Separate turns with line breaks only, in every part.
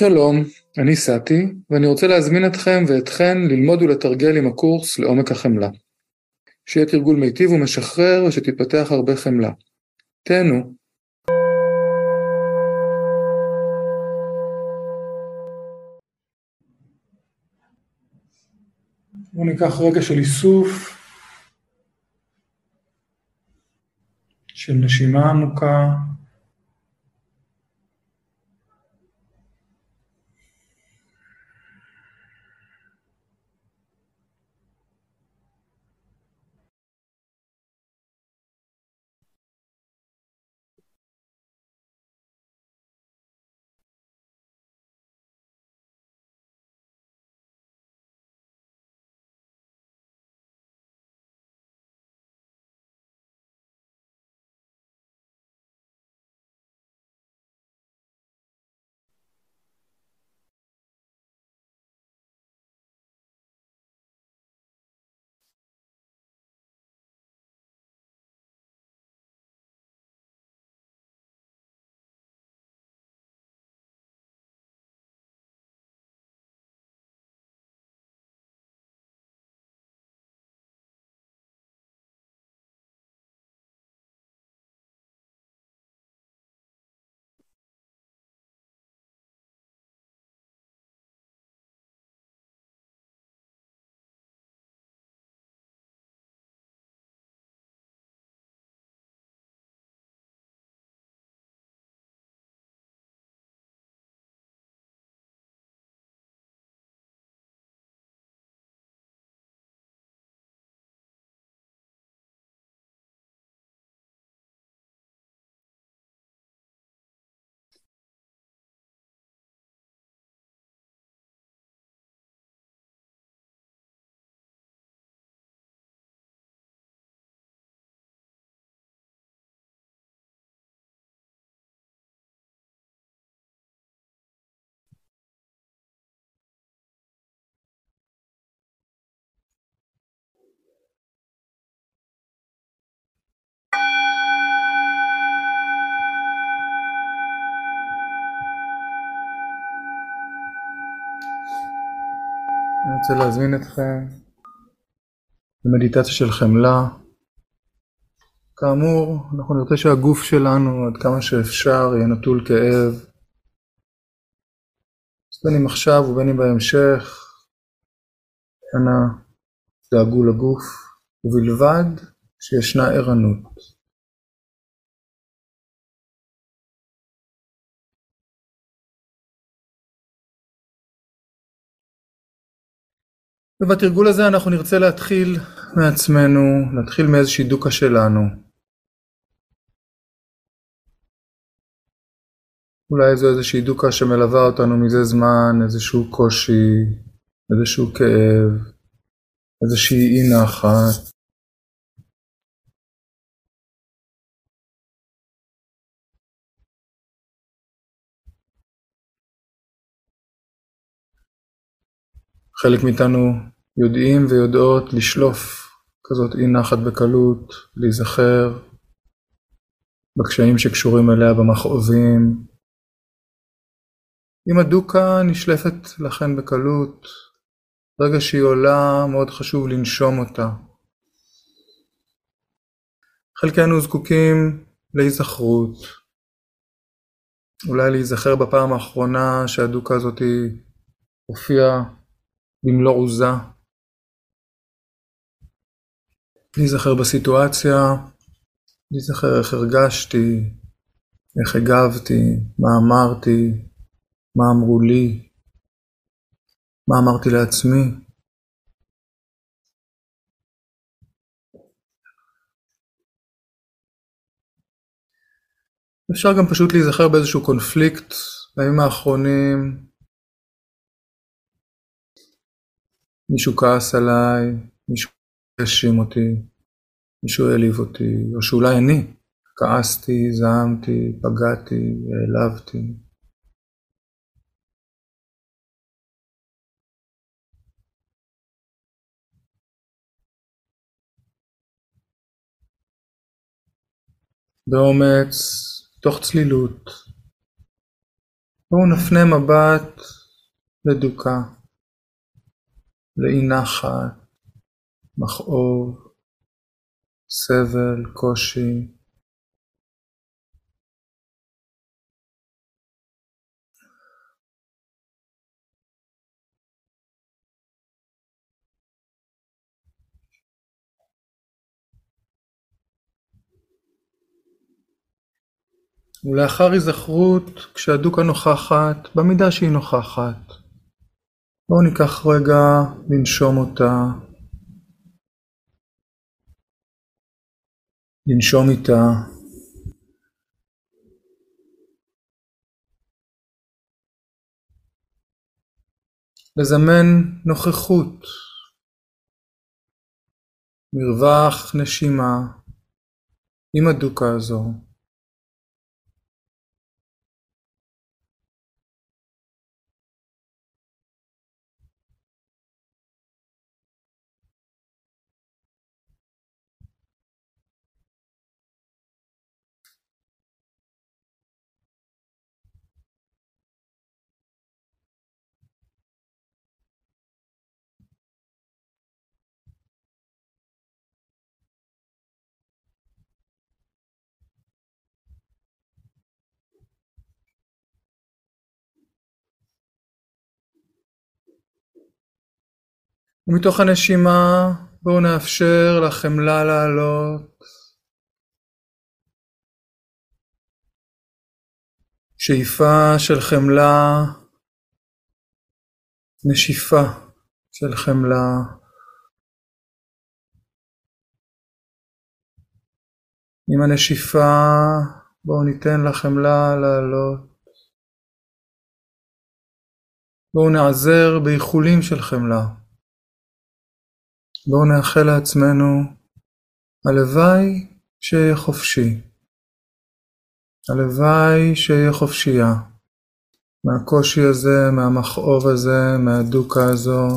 שלום, אני סאטי, ואני רוצה להזמין אתכם ואתכן ללמוד ולתרגל עם הקורס לעומק החמלה. שיהיה תרגול מיטיב ומשחרר ושתתפתח הרבה חמלה. תהנו. בואו ניקח רגע של איסוף, של נשימה עמוקה. אני רוצה להזמין אתכם למדיטציה של חמלה. כאמור, אנחנו נרצה שהגוף שלנו עד כמה שאפשר יהיה נטול כאב. אז בין אם עכשיו ובין אם בהמשך, אנא דאגו לגוף, ובלבד שישנה ערנות. ובתרגול הזה אנחנו נרצה להתחיל מעצמנו, להתחיל מאיזושהי דוקה שלנו. אולי זו איזושהי דוקה שמלווה אותנו מזה זמן, איזשהו קושי, איזשהו כאב, איזושהי אי נחת. חלק מאיתנו יודעים ויודעות לשלוף כזאת אי נחת בקלות, להיזכר בקשיים שקשורים אליה במכאובים. אם הדוקה נשלפת לכן בקלות, ברגע שהיא עולה מאוד חשוב לנשום אותה. חלקנו זקוקים להיזכרות, אולי להיזכר בפעם האחרונה שהדוקה הזאת הופיעה במלוא עוזה. להיזכר בסיטואציה, להיזכר איך הרגשתי, איך הגבתי, מה אמרתי, מה אמרו לי, מה אמרתי לעצמי. אפשר גם פשוט להיזכר באיזשהו קונפליקט בימים האחרונים, מישהו כעס עליי, מישהו האשים אותי, מישהו העליב אותי, או שאולי אני כעסתי, זעמתי, פגעתי, העלבתי. באומץ, תוך צלילות, בואו נפנה מבט לדוקה, לאי נחת, מכאוב, סבל, קושי. ולאחר היזכרות, כשהדוקה נוכחת, במידה שהיא נוכחת, בואו ניקח רגע לנשום אותה, לנשום איתה. לזמן נוכחות, מרווח נשימה עם הדוקה הזו. ומתוך הנשימה בואו נאפשר לחמלה לעלות. שאיפה של חמלה, נשיפה של חמלה. עם הנשיפה בואו ניתן לחמלה לעלות. בואו נעזר באיחולים של חמלה. בואו נאחל לעצמנו, הלוואי שאהיה חופשי. הלוואי שאהיה חופשייה. מהקושי הזה, מהמכאוב הזה, מהדוקה הזו.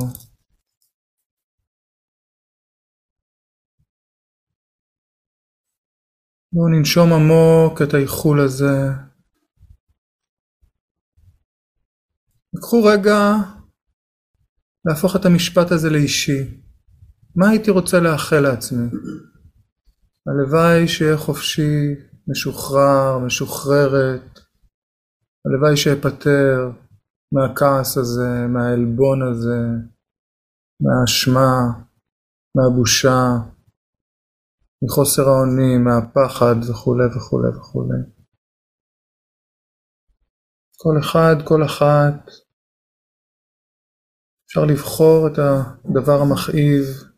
בואו ננשום עמוק את האיחול הזה. קחו רגע להפוך את המשפט הזה לאישי. מה הייתי רוצה לאחל לעצמי? הלוואי שאהיה חופשי, משוחרר, משוחררת. הלוואי שאפטר מהכעס הזה, מהעלבון הזה, מהאשמה, מהבושה, מחוסר האונים, מהפחד וכולי וכולי וכולי. כל אחד, כל אחת, אפשר לבחור את הדבר המכאיב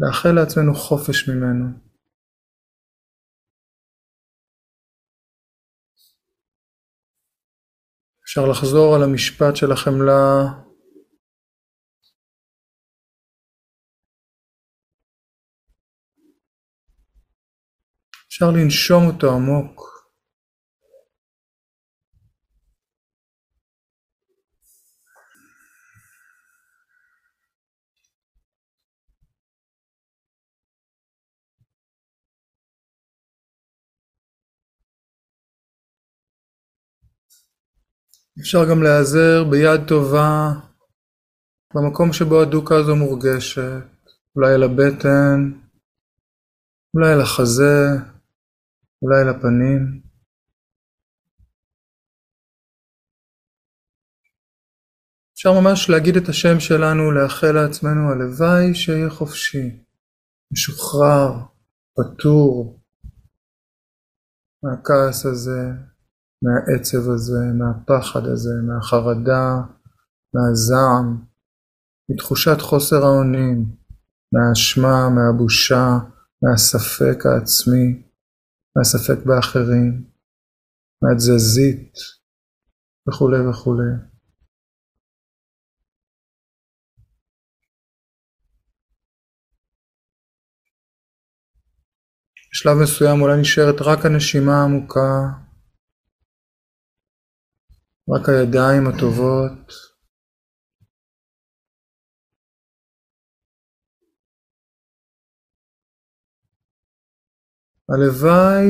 לאחל לעצמנו חופש ממנו. אפשר לחזור על המשפט של החמלה אפשר לנשום אותו עמוק. אפשר גם להיעזר ביד טובה במקום שבו הדוקה הזו מורגשת, אולי על הבטן, אולי על החזה, אולי על הפנים. אפשר ממש להגיד את השם שלנו, לאחל לעצמנו, הלוואי שיהיה חופשי, משוחרר, פטור מהכעס הזה, מהעצב הזה, מהפחד הזה, מהחרדה, מהזעם, מתחושת חוסר האונים, מהאשמה, מהבושה, מהספק העצמי, מהספק באחרים, מהתזזית וכולי וכולי. בשלב מסוים אולי נשארת רק הנשימה העמוקה רק הידיים הטובות. הלוואי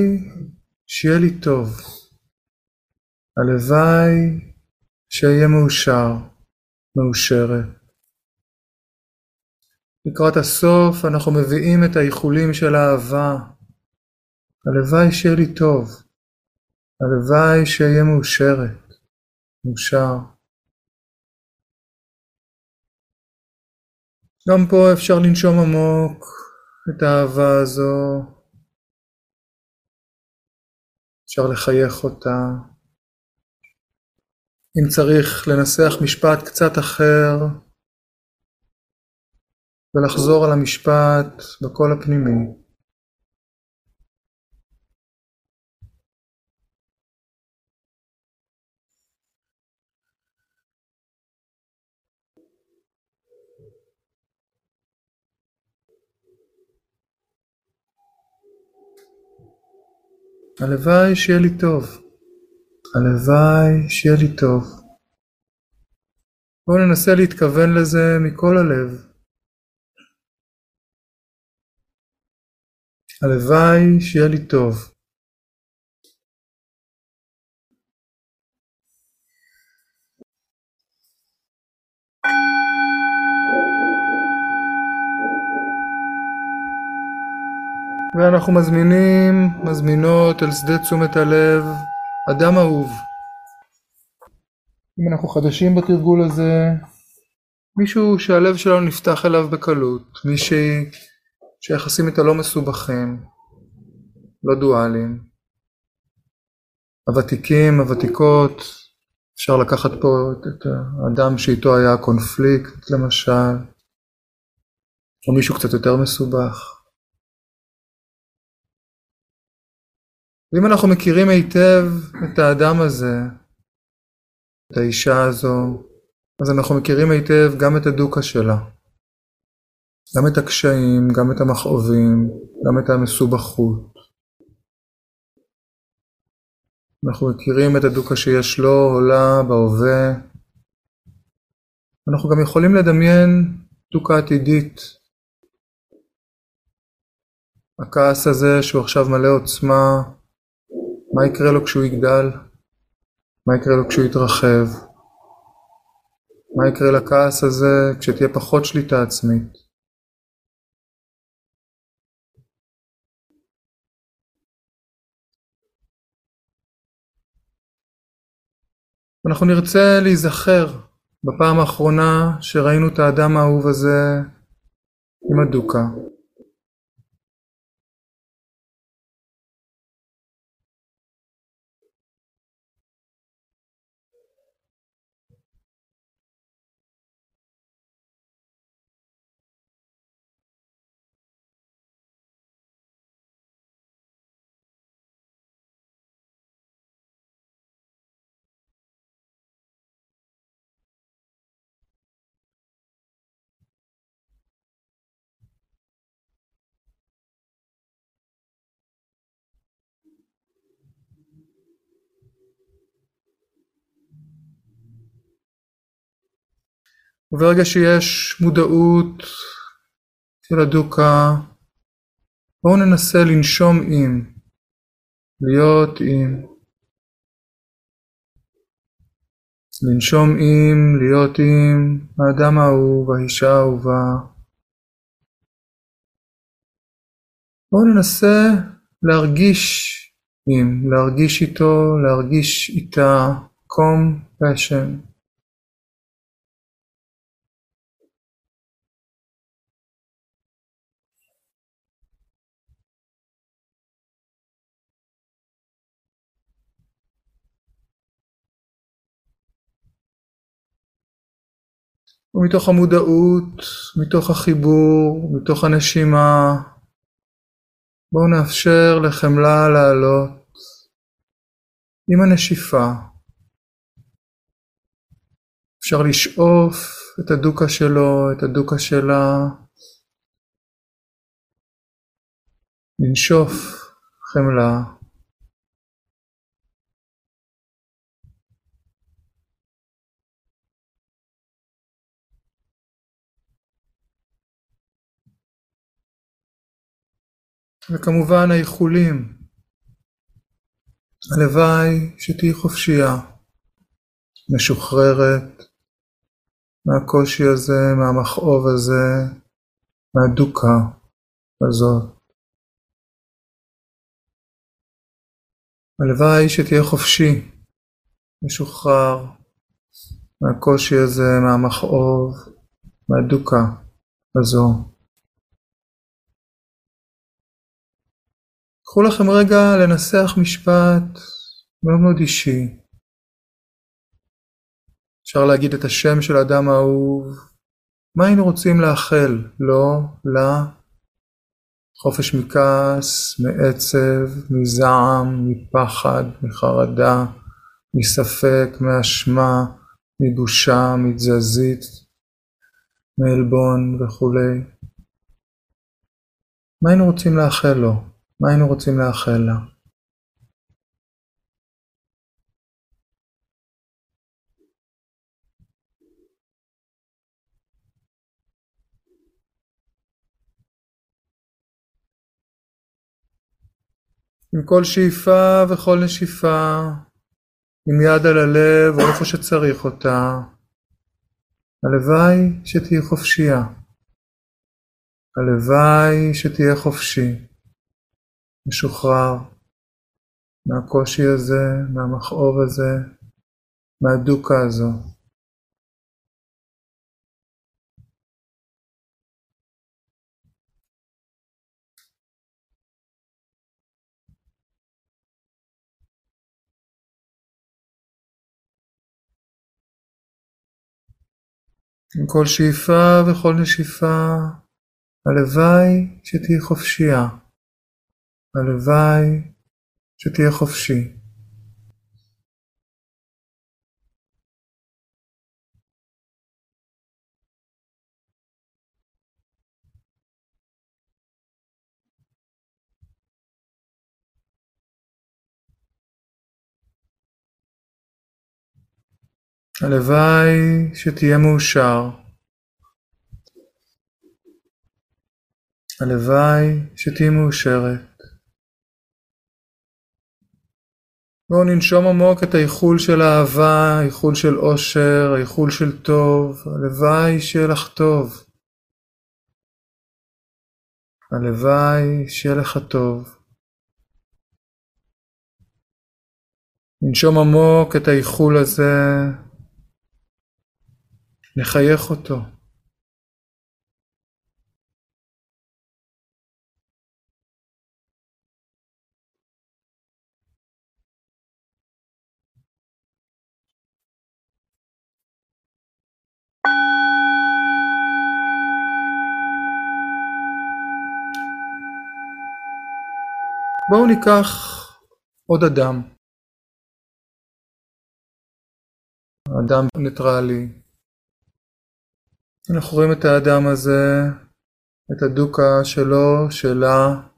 שיהיה לי טוב. הלוואי שאהיה מאושר, מאושרת. לקראת הסוף אנחנו מביאים את האיחולים של האהבה. הלוואי שיהיה לי טוב, הלוואי שאהיה מאושרת, מאושר. גם פה אפשר לנשום עמוק את האהבה הזו, אפשר לחייך אותה. אם צריך לנסח משפט קצת אחר, ולחזור על המשפט בקול הפנימי. הלוואי שיהיה לי טוב. הלוואי שיהיה לי טוב. בואו ננסה להתכוון לזה מכל הלב. הלוואי שיהיה לי טוב. ואנחנו מזמינים, מזמינות אל שדה תשומת הלב, אדם אהוב. אם אנחנו חדשים בתרגול הזה, מישהו שהלב שלנו נפתח אליו בקלות, מישהי שהיחסים איתה לא מסובכים, לא דואליים. הוותיקים, הוותיקות, אפשר לקחת פה את האדם שאיתו היה קונפליקט למשל, או מישהו קצת יותר מסובך. ואם אנחנו מכירים היטב את האדם הזה, את האישה הזו, אז אנחנו מכירים היטב גם את הדוקה שלה. גם את הקשיים, גם את המכאובים, גם את המסובכות. אנחנו מכירים את הדוקה שיש לו או לה בהווה. אנחנו גם יכולים לדמיין דוקה עתידית. הכעס הזה שהוא עכשיו מלא עוצמה, מה יקרה לו כשהוא יגדל? מה יקרה לו כשהוא יתרחב? מה יקרה לכעס הזה כשתהיה פחות שליטה עצמית? אנחנו נרצה להיזכר בפעם האחרונה שראינו את האדם האהוב הזה עם הדוקה. וברגע שיש מודעות של הדוקה, בואו ננסה לנשום עם, להיות עם. לנשום עם, להיות עם האדם האהוב, האישה האהובה. בואו ננסה להרגיש עם, להרגיש איתו, להרגיש איתה, קום passion. ומתוך המודעות, מתוך החיבור, מתוך הנשימה, בואו נאפשר לחמלה לעלות עם הנשיפה. אפשר לשאוף את הדוקה שלו, את הדוקה שלה, לנשוף חמלה. וכמובן האיחולים, הלוואי שתהיי חופשייה, משוחררת מהקושי הזה, מהמכאוב הזה, מהדוקה הזאת. הלוואי שתהיה חופשי, משוחרר מהקושי הזה, מהמכאוב, מהדוקה הזו. קחו לכם רגע לנסח משפט מאוד מאוד אישי. אפשר להגיד את השם של האדם האהוב. מה היינו רוצים לאחל לו, לה? חופש מכעס, מעצב, מזעם, מפחד, מחרדה, מספק, מאשמה, מבושה, מתזזית, מעלבון וכולי. מה היינו רוצים לאחל לו? מה היינו רוצים לאחל לה? עם כל שאיפה וכל נשיפה, עם יד על הלב או איפה שצריך אותה, הלוואי שתהיי חופשייה. הלוואי שתהיה חופשי. משוחרר מהקושי הזה, מהמכאוב הזה, מהדוקה הזו. עם כל שאיפה וכל נשיפה, הלוואי שתהיי חופשייה. הלוואי שתהיה חופשי. הלוואי שתהיה מאושר. הלוואי שתהיי מאושרת. בואו ננשום עמוק את האיחול של אהבה, האיחול של אושר, האיחול של טוב, הלוואי שיהיה לך טוב. הלוואי שיהיה לך טוב. ננשום עמוק את האיחול הזה, נחייך אותו. בואו ניקח עוד אדם. אדם ניטרלי. אנחנו רואים את האדם הזה, את הדוקה שלו, שלה.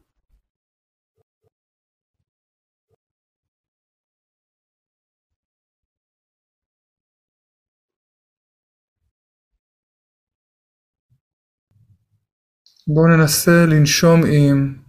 בואו ננסה לנשום עם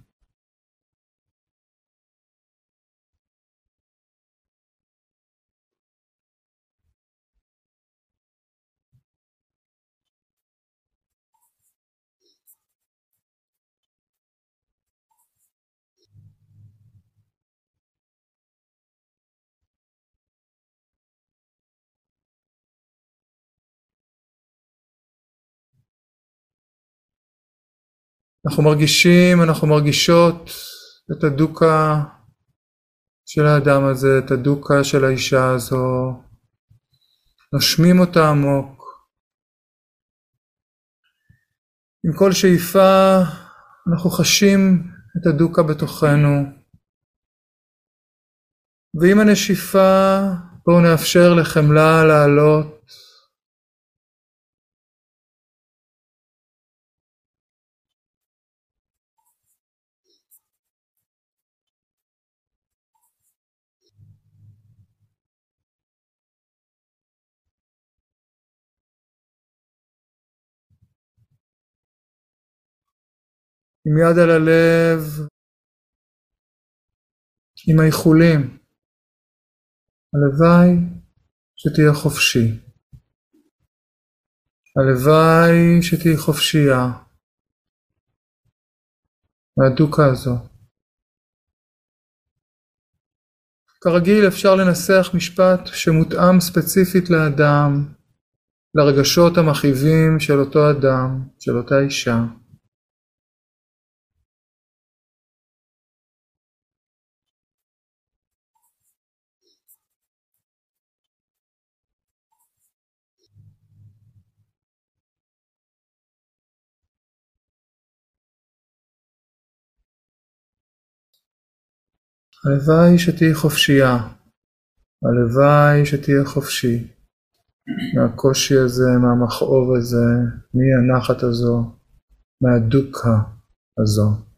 אנחנו מרגישים, אנחנו מרגישות את הדוקה של האדם הזה, את הדוקה של האישה הזו, נושמים אותה עמוק. עם כל שאיפה אנחנו חשים את הדוקה בתוכנו, ועם הנשיפה בואו נאפשר לחמלה לעלות עם יד על הלב, עם האיחולים. הלוואי שתהיה חופשי. הלוואי שתהיי חופשייה מהדוקה הזו. כרגיל אפשר לנסח משפט שמותאם ספציפית לאדם, לרגשות המכאיבים של אותו אדם, של אותה אישה. הלוואי שתהיי חופשייה, הלוואי שתהיה חופשי מהקושי הזה, מהמכאוב הזה, מהנחת הזו, מהדוקה הזו.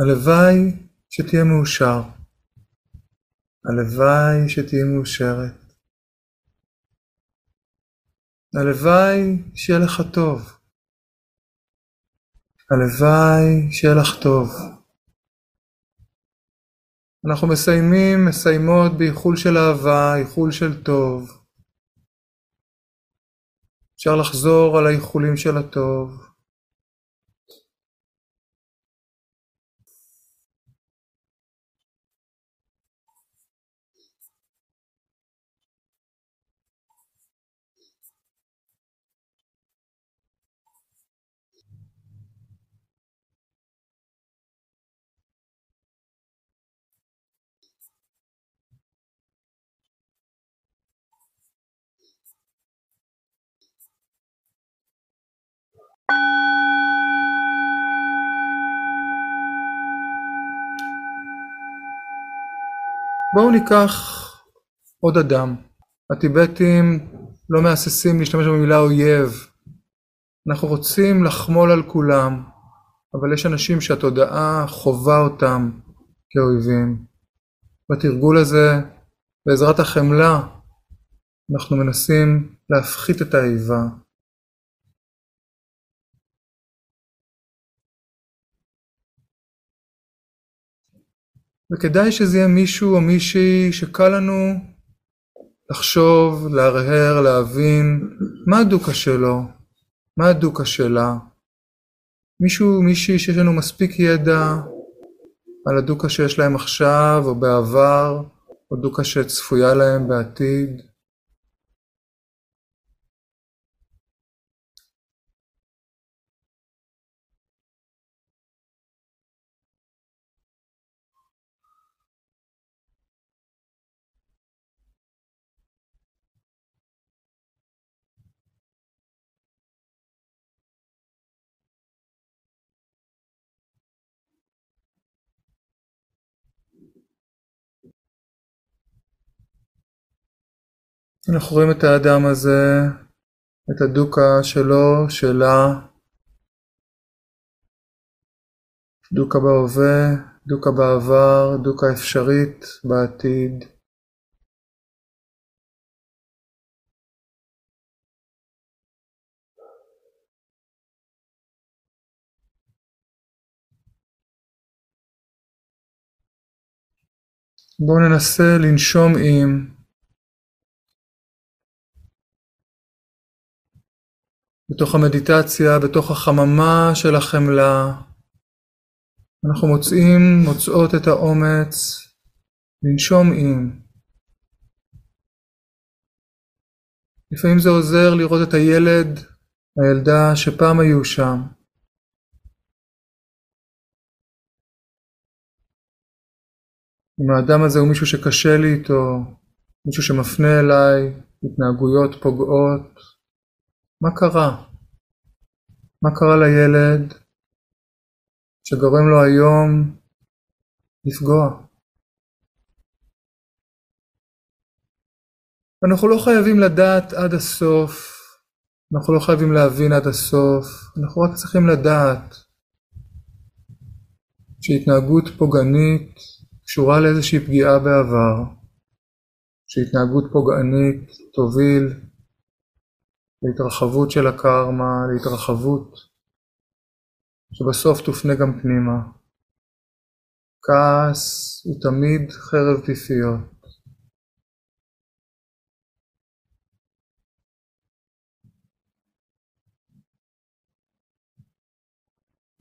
הלוואי שתהיה מאושר. הלוואי שתהיה מאושרת. הלוואי שיהיה לך טוב. הלוואי שיהיה לך טוב. אנחנו מסיימים, מסיימות באיחול של אהבה, איחול של טוב. אפשר לחזור על האיחולים של הטוב. בואו ניקח עוד אדם. הטיבטים לא מהססים להשתמש במילה אויב. אנחנו רוצים לחמול על כולם, אבל יש אנשים שהתודעה חווה אותם כאויבים. בתרגול הזה, בעזרת החמלה, אנחנו מנסים להפחית את האיבה. וכדאי שזה יהיה מישהו או מישהי שקל לנו לחשוב, להרהר, להבין מה הדוקה שלו, מה הדוקה שלה. מישהו, מישהי שיש לנו מספיק ידע על הדוקה שיש להם עכשיו או בעבר, או דוקה שצפויה להם בעתיד. אנחנו רואים את האדם הזה, את הדוקה שלו, שלה, דוקה בהווה, דוקה בעבר, דוקה אפשרית בעתיד. בואו ננסה לנשום עם בתוך המדיטציה, בתוך החממה של החמלה, אנחנו מוצאים, מוצאות את האומץ לנשום עם. לפעמים זה עוזר לראות את הילד, הילדה שפעם היו שם. אם האדם הזה הוא מישהו שקשה לי איתו, מישהו שמפנה אליי התנהגויות פוגעות, מה קרה? מה קרה לילד שגורם לו היום לפגוע? אנחנו לא חייבים לדעת עד הסוף, אנחנו לא חייבים להבין עד הסוף, אנחנו רק צריכים לדעת שהתנהגות פוגענית קשורה לאיזושהי פגיעה בעבר, שהתנהגות פוגענית תוביל להתרחבות של הקרמה, להתרחבות שבסוף תופנה גם פנימה. כעס הוא תמיד חרב פיפיות.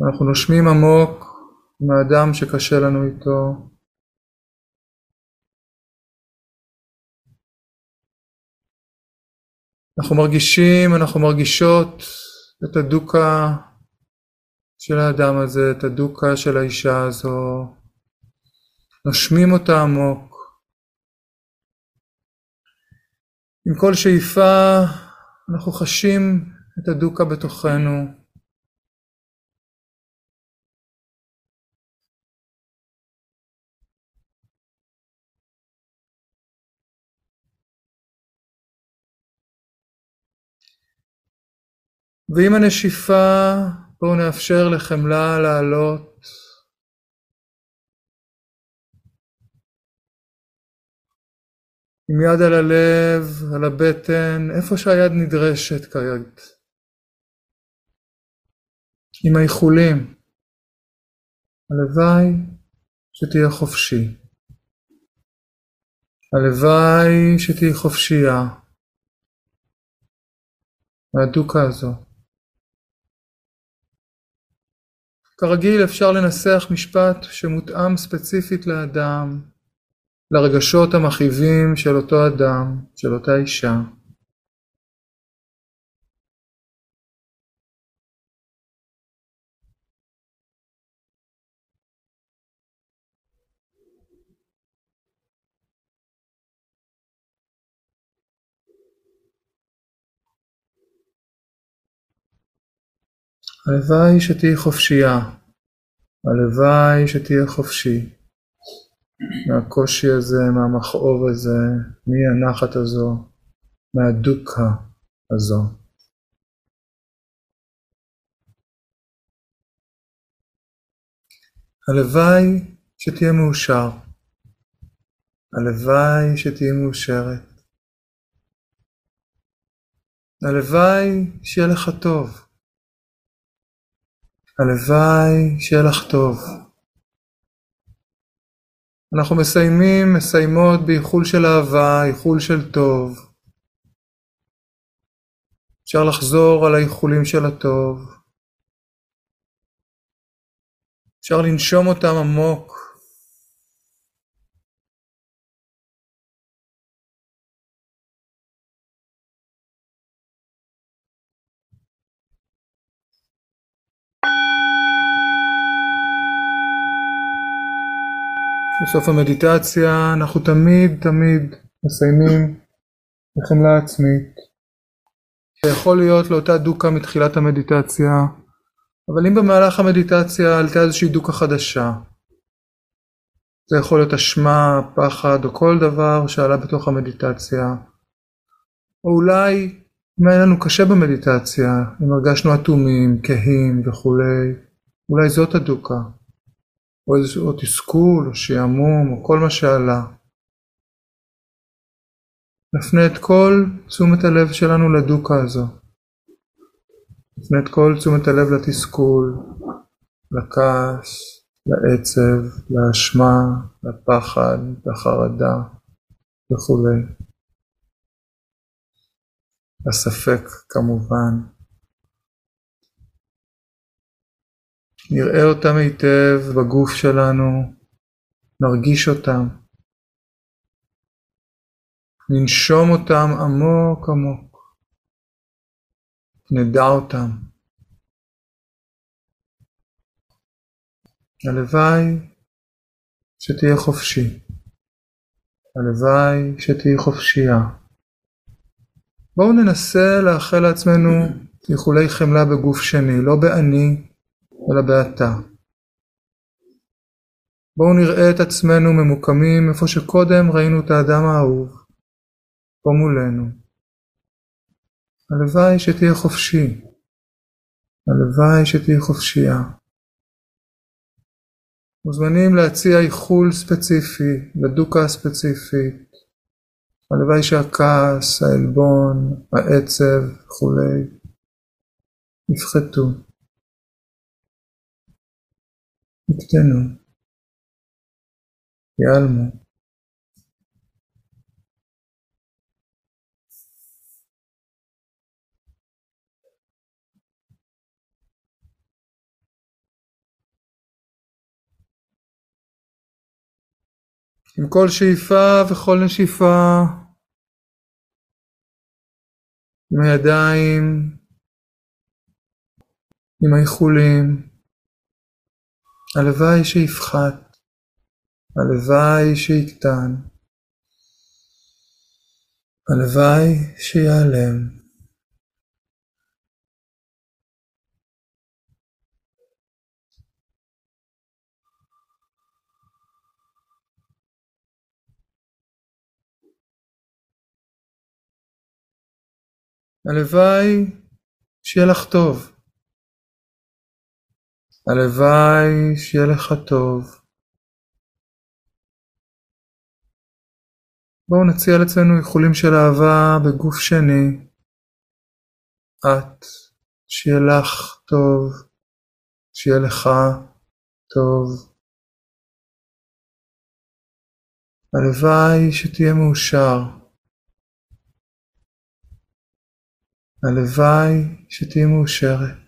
אנחנו נושמים עמוק מהאדם שקשה לנו איתו. אנחנו מרגישים, אנחנו מרגישות את הדוקה של האדם הזה, את הדוקה של האישה הזו. נושמים אותה עמוק. עם כל שאיפה אנחנו חשים את הדוקה בתוכנו. ועם הנשיפה בואו נאפשר לחמלה לעלות. עם יד על הלב, על הבטן, איפה שהיד נדרשת כעת. עם האיחולים. הלוואי שתהיה חופשי. הלוואי שתהיי חופשייה מהדוקה הזו. כרגיל אפשר לנסח משפט שמותאם ספציפית לאדם, לרגשות המכאיבים של אותו אדם, של אותה אישה. הלוואי שתהיי חופשייה, הלוואי שתהיה חופשי מהקושי הזה, מהמכאוב הזה, מהנחת הזו, מהדוקה הזו. הלוואי שתהיה מאושר, הלוואי שתהיה מאושרת, הלוואי שיהיה לך טוב. הלוואי שיהיה לך טוב. אנחנו מסיימים, מסיימות באיחול של אהבה, איחול של טוב. אפשר לחזור על האיחולים של הטוב. אפשר לנשום אותם עמוק. בסוף המדיטציה אנחנו תמיד תמיד מסיימים בחמלה עצמית. זה יכול להיות לאותה דוקה מתחילת המדיטציה, אבל אם במהלך המדיטציה עלתה איזושהי דוקה חדשה, זה יכול להיות אשמה, פחד או כל דבר שעלה בתוך המדיטציה, או אולי אם היה לנו קשה במדיטציה, אם הרגשנו אטומים, כהים וכולי, אולי זאת הדוקה. או איזשהו תסכול, או שעמום, או כל מה שעלה. נפנה את כל תשומת הלב שלנו לדוקה הזו. נפנה את כל תשומת הלב לתסכול, לכעס, לעצב, לאשמה, לפחד, לחרדה וכולי. לספק כמובן. נראה אותם היטב בגוף שלנו, נרגיש אותם, ננשום אותם עמוק עמוק, נדע אותם. הלוואי שתהיה חופשי, הלוואי שתהיה חופשייה. בואו ננסה לאחל לעצמנו איחולי חמלה בגוף שני, לא באני, אלא באתה. בואו נראה את עצמנו ממוקמים איפה שקודם ראינו את האדם האהוב, פה מולנו. הלוואי שתהיה חופשי, הלוואי שתהיה חופשייה. מוזמנים להציע איחול ספציפי, לדוקה הספציפית. הלוואי שהכעס, העלבון, העצב וכולי יפחתו, יקטנו, ייעלמו. עם כל שאיפה וכל נשיפה, עם הידיים, עם האיחולים, הלוואי שיפחת, הלוואי שיקטן, הלוואי שיעלם. הלוואי שיהיה לך טוב. הלוואי שיהיה לך טוב. בואו נציע לעצמנו איחולים של אהבה בגוף שני. את, שיהיה לך טוב, שיהיה לך טוב. הלוואי שתהיה מאושר. הלוואי שתהיי מאושרת.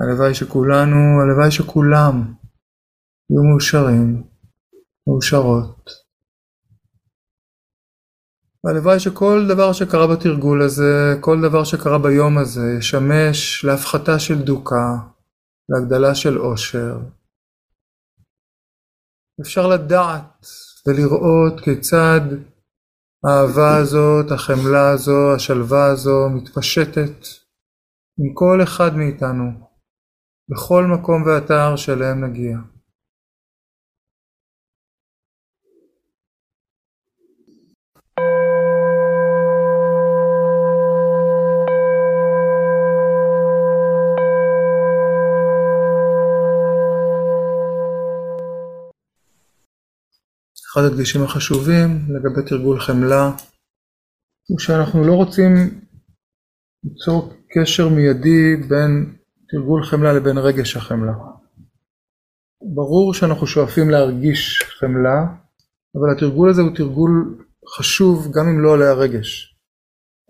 הלוואי שכולנו, הלוואי שכולם יהיו מאושרים, מאושרות. והלוואי שכל דבר שקרה בתרגול הזה, כל דבר שקרה ביום הזה, ישמש להפחתה של דוכא, להגדלה של עושר. אפשר לדעת ולראות כיצד האהבה הזאת, החמלה הזו, השלווה הזו, מתפשטת עם כל אחד מאיתנו, בכל מקום ואתר שאליהם נגיע. אחד הדגשים החשובים לגבי תרגול חמלה הוא שאנחנו לא רוצים ליצור קשר מיידי בין תרגול חמלה לבין רגש החמלה. ברור שאנחנו שואפים להרגיש חמלה, אבל התרגול הזה הוא תרגול חשוב גם אם לא עולה הרגש.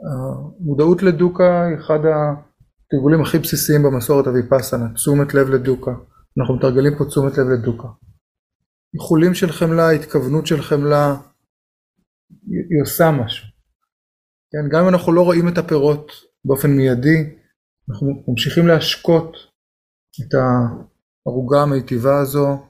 המודעות לדוקה היא אחד התרגולים הכי בסיסיים במסורת הוויפאסנה, תשומת לב לדוקה. אנחנו מתרגלים פה תשומת לב לדוקה. איחולים של חמלה, התכוונות של חמלה, היא עושה משהו. כן, גם אם אנחנו לא רואים את הפירות באופן מיידי, אנחנו ממשיכים להשקות את הערוגה המיטיבה הזו